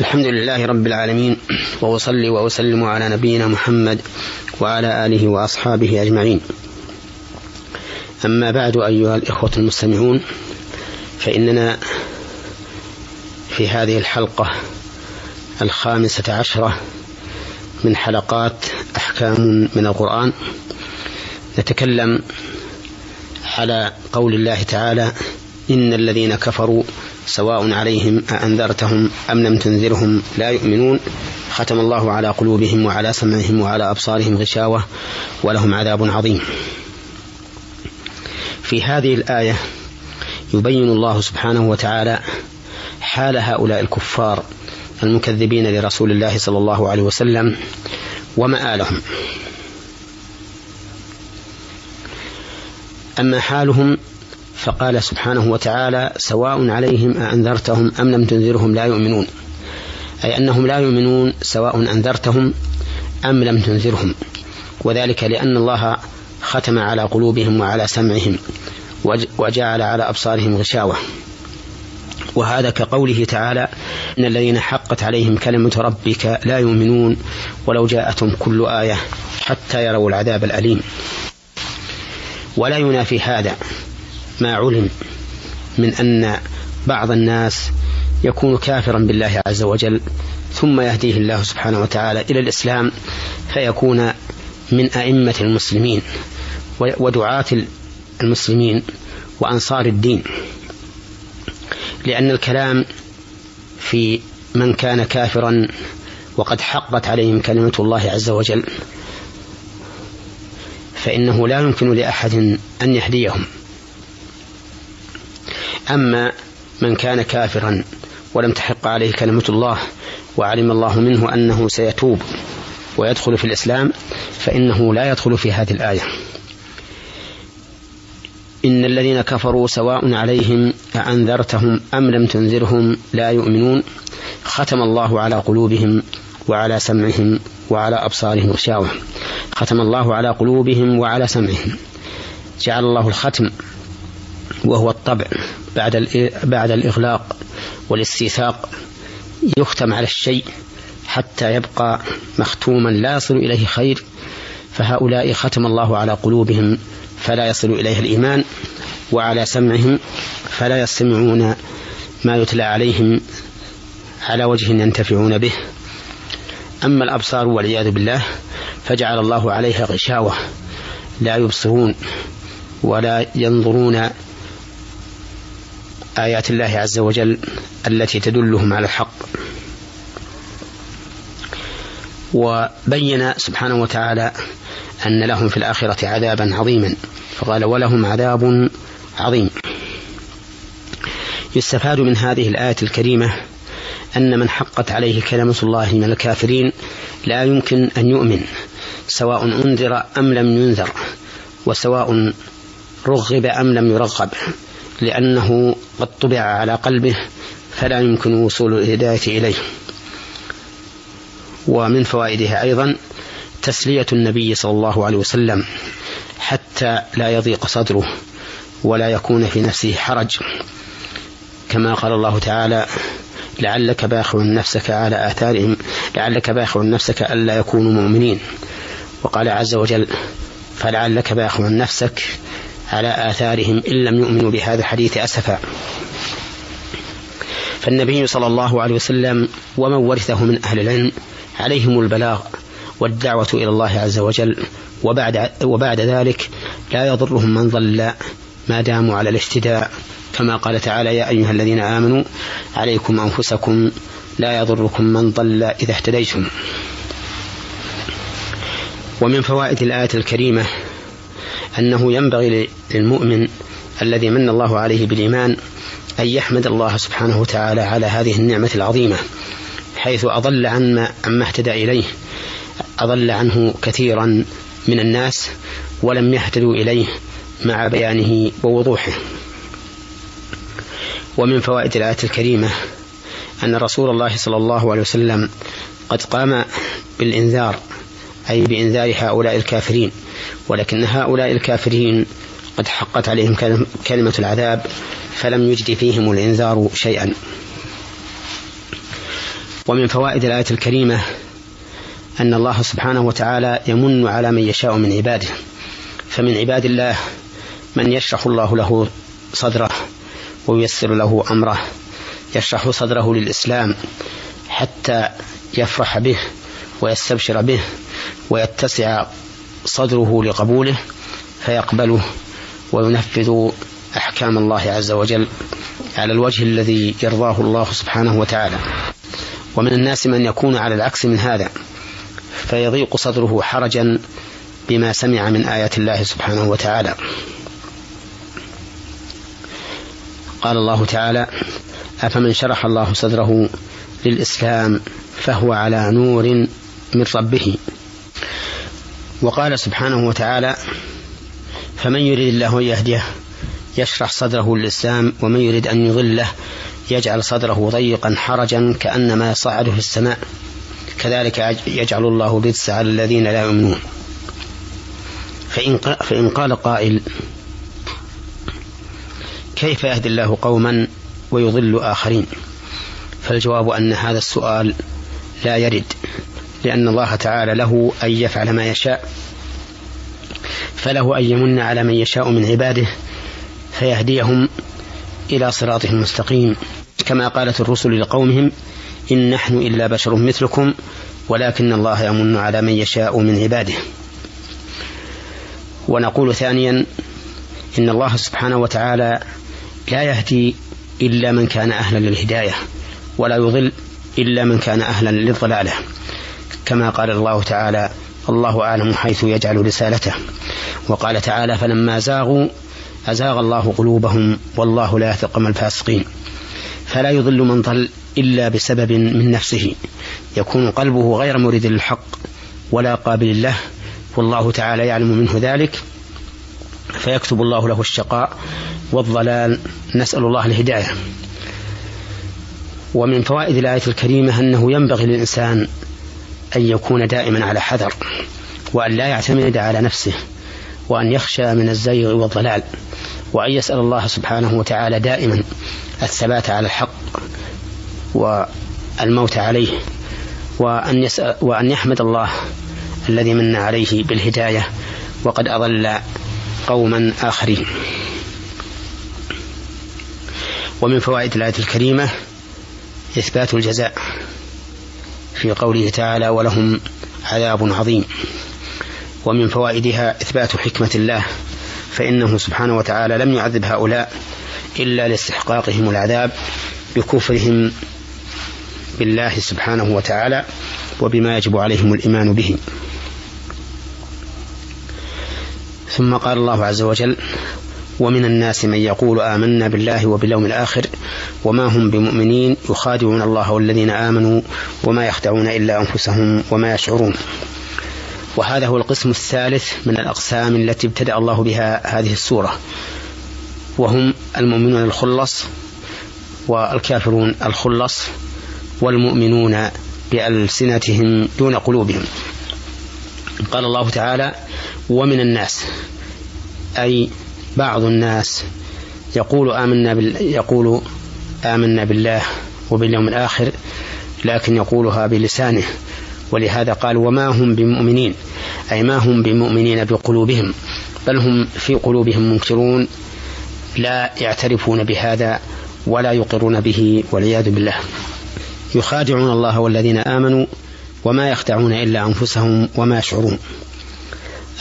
الحمد لله رب العالمين وأصلي وأسلم على نبينا محمد وعلى آله وأصحابه أجمعين. أما بعد أيها الإخوة المستمعون فإننا في هذه الحلقة الخامسة عشرة من حلقات أحكام من القرآن نتكلم على قول الله تعالى إن الذين كفروا سواء عليهم أأنذرتهم أم لم تنذرهم لا يؤمنون. ختم الله على قلوبهم وعلى سمعهم وعلى أبصارهم غشاوة ولهم عذاب عظيم. في هذه الآية يبين الله سبحانه وتعالى حال هؤلاء الكفار المكذبين لرسول الله صلى الله عليه وسلم ومآلهم. أما حالهم فقال سبحانه وتعالى سواء عليهم أأنذرتهم أم لم تنذرهم لا يؤمنون. أي أنهم لا يؤمنون سواء أنذرتهم أم لم تنذرهم. وذلك لأن الله ختم على قلوبهم وعلى سمعهم وجعل على أبصارهم غشاوة. وهذا كقوله تعالى إن الذين حقت عليهم كلمة ربك لا يؤمنون ولو جاءتهم كل آية حتى يروا العذاب الأليم. ولا ينافي هذا. ما علم من أن بعض الناس يكون كافرا بالله عز وجل ثم يهديه الله سبحانه وتعالى إلى الإسلام فيكون من أئمة المسلمين ودعاة المسلمين وأنصار الدين. لأن الكلام في من كان كافرا وقد حقت عليهم كلمة الله عز وجل فإنه لا يمكن لأحد أن يهديهم. أما من كان كافرا ولم تحق عليه كلمة الله وعلم الله منه أنه سيتوب ويدخل في الإسلام فإنه لا يدخل في هذه الآية. إن الذين كفروا سواء عليهم أأنذرتهم أم لم تنذرهم لا يؤمنون ختم الله على قلوبهم وعلى سمعهم وعلى أبصارهم غشاوة. ختم الله على قلوبهم وعلى سمعهم. جعل الله الختم وهو الطبع بعد بعد الإغلاق والاستيثاق يختم على الشيء حتى يبقى مختوما لا يصل إليه خير فهؤلاء ختم الله على قلوبهم فلا يصل إليه الإيمان وعلى سمعهم فلا يستمعون ما يتلى عليهم على وجه ينتفعون به. أما الأبصار والعياذ بالله فجعل الله عليها غشاوة لا يبصرون ولا ينظرون آيات الله عز وجل التي تدلهم على الحق. وبين سبحانه وتعالى أن لهم في الآخرة عذابا عظيما. فقال ولهم عذاب عظيم. يستفاد من هذه الآية الكريمة أن من حقت عليه كلمة الله من الكافرين لا يمكن أن يؤمن سواء أنذر أم لم ينذر وسواء رغب أم لم يرغب. لأنه قد طبع على قلبه فلا يمكن وصول الهداية إليه. ومن فوائدها أيضا تسلية النبي صلى الله عليه وسلم حتى لا يضيق صدره ولا يكون في نفسه حرج. كما قال الله تعالى لعلك باخع نفسك على آثارهم لعلك باخع نفسك ألا يكونوا مؤمنين. وقال عز وجل فلعلك باخع نفسك على آثارهم إن لم يؤمنوا بهذا الحديث أسفا. فالنبي صلى الله عليه وسلم ومن ورثه من أهل العلم عليهم البلاغ والدعوة إلى الله عز وجل وبعد, وبعد ذلك لا يضرهم من ضل ما داموا على الاهتداء. كما قال تعالى يا أيها الذين آمنوا عليكم أنفسكم لا يضركم من ضل إذا اهتديتم. ومن فوائد الآية الكريمة أنه ينبغي للمؤمن الذي من الله عليه بالإيمان أن يحمد الله سبحانه وتعالى على هذه النعمة العظيمة حيث أضل عما عما اهتدى إليه أضل عنه كثيرا من الناس ولم يهتدوا إليه مع بيانه ووضوحه. ومن فوائد الآية الكريمة أن رسول الله صلى الله عليه وسلم قد قام بالإنذار أي بإنذار هؤلاء الكافرين. ولكن هؤلاء الكافرين قد حقت عليهم كلمة العذاب فلم يجد فيهم الإنذار شيئا. ومن فوائد الآية الكريمة أن الله سبحانه وتعالى يمن على من يشاء من عباده. فمن عباد الله من يشرح الله له صدره وييسر له أمره يشرح صدره للإسلام حتى يفرح به ويستبشر به ويتسع صدره لقبوله فيقبله وينفذ أحكام الله عز وجل على الوجه الذي يرضاه الله سبحانه وتعالى. ومن الناس من يكون على العكس من هذا فيضيق صدره حرجا بما سمع من آيات الله سبحانه وتعالى. قال الله تعالى أفمن شرح الله صدره للإسلام فهو على نور من ربه. وقال سبحانه وتعالى فمن يريد الله أن يهديه يشرح صدره للإسلام ومن يريد أن يضله يجعل صدره ضيقا حرجا كأنما يصعد في السماء كذلك يجعل الله الرجس على الذين لا يؤمنون. فإن, فإن قال قائل كيف يهدي الله قوما ويضل آخرين؟ فالجواب أن هذا السؤال لا يرد. لأن الله تعالى له أن يفعل ما يشاء فله أن يمن على من يشاء من عباده فيهديهم إلى صراطه المستقيم. كما قالت الرسل لقومهم إن نحن إلا بشر مثلكم ولكن الله يمن على من يشاء من عباده. ونقول ثانيا إن الله سبحانه وتعالى لا يهدي إلا من كان أهلا للهداية ولا يضل إلا من كان أهلا للضلالة. كما قال الله تعالى الله أعلم حيث يجعل رسالته. وقال تعالى فلما زاغوا أزاغ الله قلوبهم والله لا يهدي الفاسقين. فلا يضل من ضل إلا بسبب من نفسه. يكون قلبه غير مريد للحق ولا قابل له والله تعالى يعلم منه ذلك. فيكتب الله له الشقاء والضلال. نسأل الله الهداية. ومن فوائد الآية الكريمة أنه ينبغي للإنسان أن يكون دائما على حذر وأن لا يعتمد على نفسه وأن يخشى من الزيغ والضلال وأن يسأل الله سبحانه وتعالى دائما الثبات على الحق والموت عليه وأن, يسأل وأن يحمد الله الذي من عليه بالهداية وقد أضل قوما آخرين. ومن فوائد الآية الكريمة إثبات الجزاء. في قوله تعالى ولهم عذاب عظيم. ومن فوائدها إثبات حكمة الله فإنه سبحانه وتعالى لم يعذب هؤلاء إلا لاستحقاقهم العذاب بكفرهم بالله سبحانه وتعالى وبما يجب عليهم الإيمان به. ثم قال الله عز وجل ومن الناس من يقول آمنا بالله وباليوم الآخر وما هم بمؤمنين يخادعون الله والذين آمنوا وما يخدعون إلا أنفسهم وما يشعرون. وهذا هو القسم الثالث من الأقسام التي ابتدأ الله بها هذه السورة. وهم المؤمنون الخلص والكافرون الخلص والمؤمنون بألسنتهم دون قلوبهم. قال الله تعالى ومن الناس أي بعض الناس يقول آمنا بال يقول آمنا بالله وباليوم الآخر لكن يقولها بلسانه. ولهذا قال وما هم بمؤمنين؟ أي ما هم بمؤمنين بقلوبهم؟ بل هم في قلوبهم منكرون لا يعترفون بهذا ولا يقرون به والعياذ بالله. يخادعون الله والذين آمنوا وما يخدعون إلا أنفسهم وما يشعرون.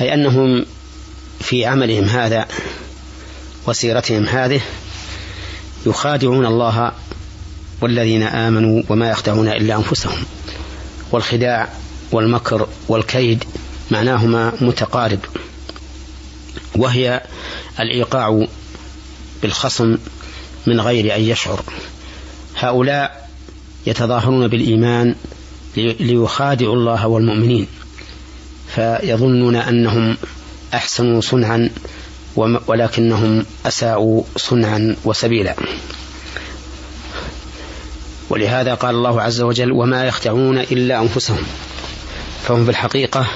أي أنهم في عملهم هذا وسيرتهم هذه يخادعون الله والذين آمنوا وما يخدعون إلا أنفسهم. والخداع والمكر والكيد معناهما متقارب وهي الإيقاع بالخصم من غير أن يشعر. هؤلاء يتظاهرون بالإيمان ليخادعوا الله والمؤمنين فيظنون أنهم أحسنوا صنعا ولكنهم أساءوا صنعا وسبيلا. ولهذا قال الله عز وجل وما يخدعون إلا أنفسهم فهم في الحقيقة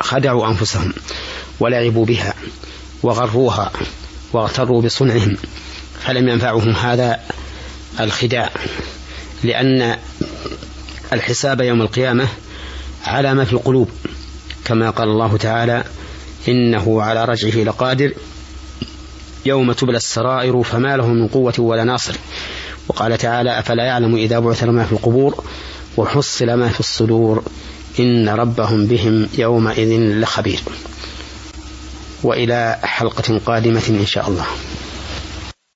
خدعوا أنفسهم ولعبوا بها وغروها واغتروا بصنعهم فلم ينفعهم هذا الخداع لأن الحساب يوم القيامة على ما في القلوب كما قال الله تعالى إنه على رجعه لقادر. يوم تبلى السرائر فما له من قوة ولا ناصر. وقال تعالى أفلا يعلم إذا بعثر ما في القبور وحصل ما في الصدور. إن ربهم بهم يومئذ لخبير. وإلى حلقة قادمة إن شاء الله.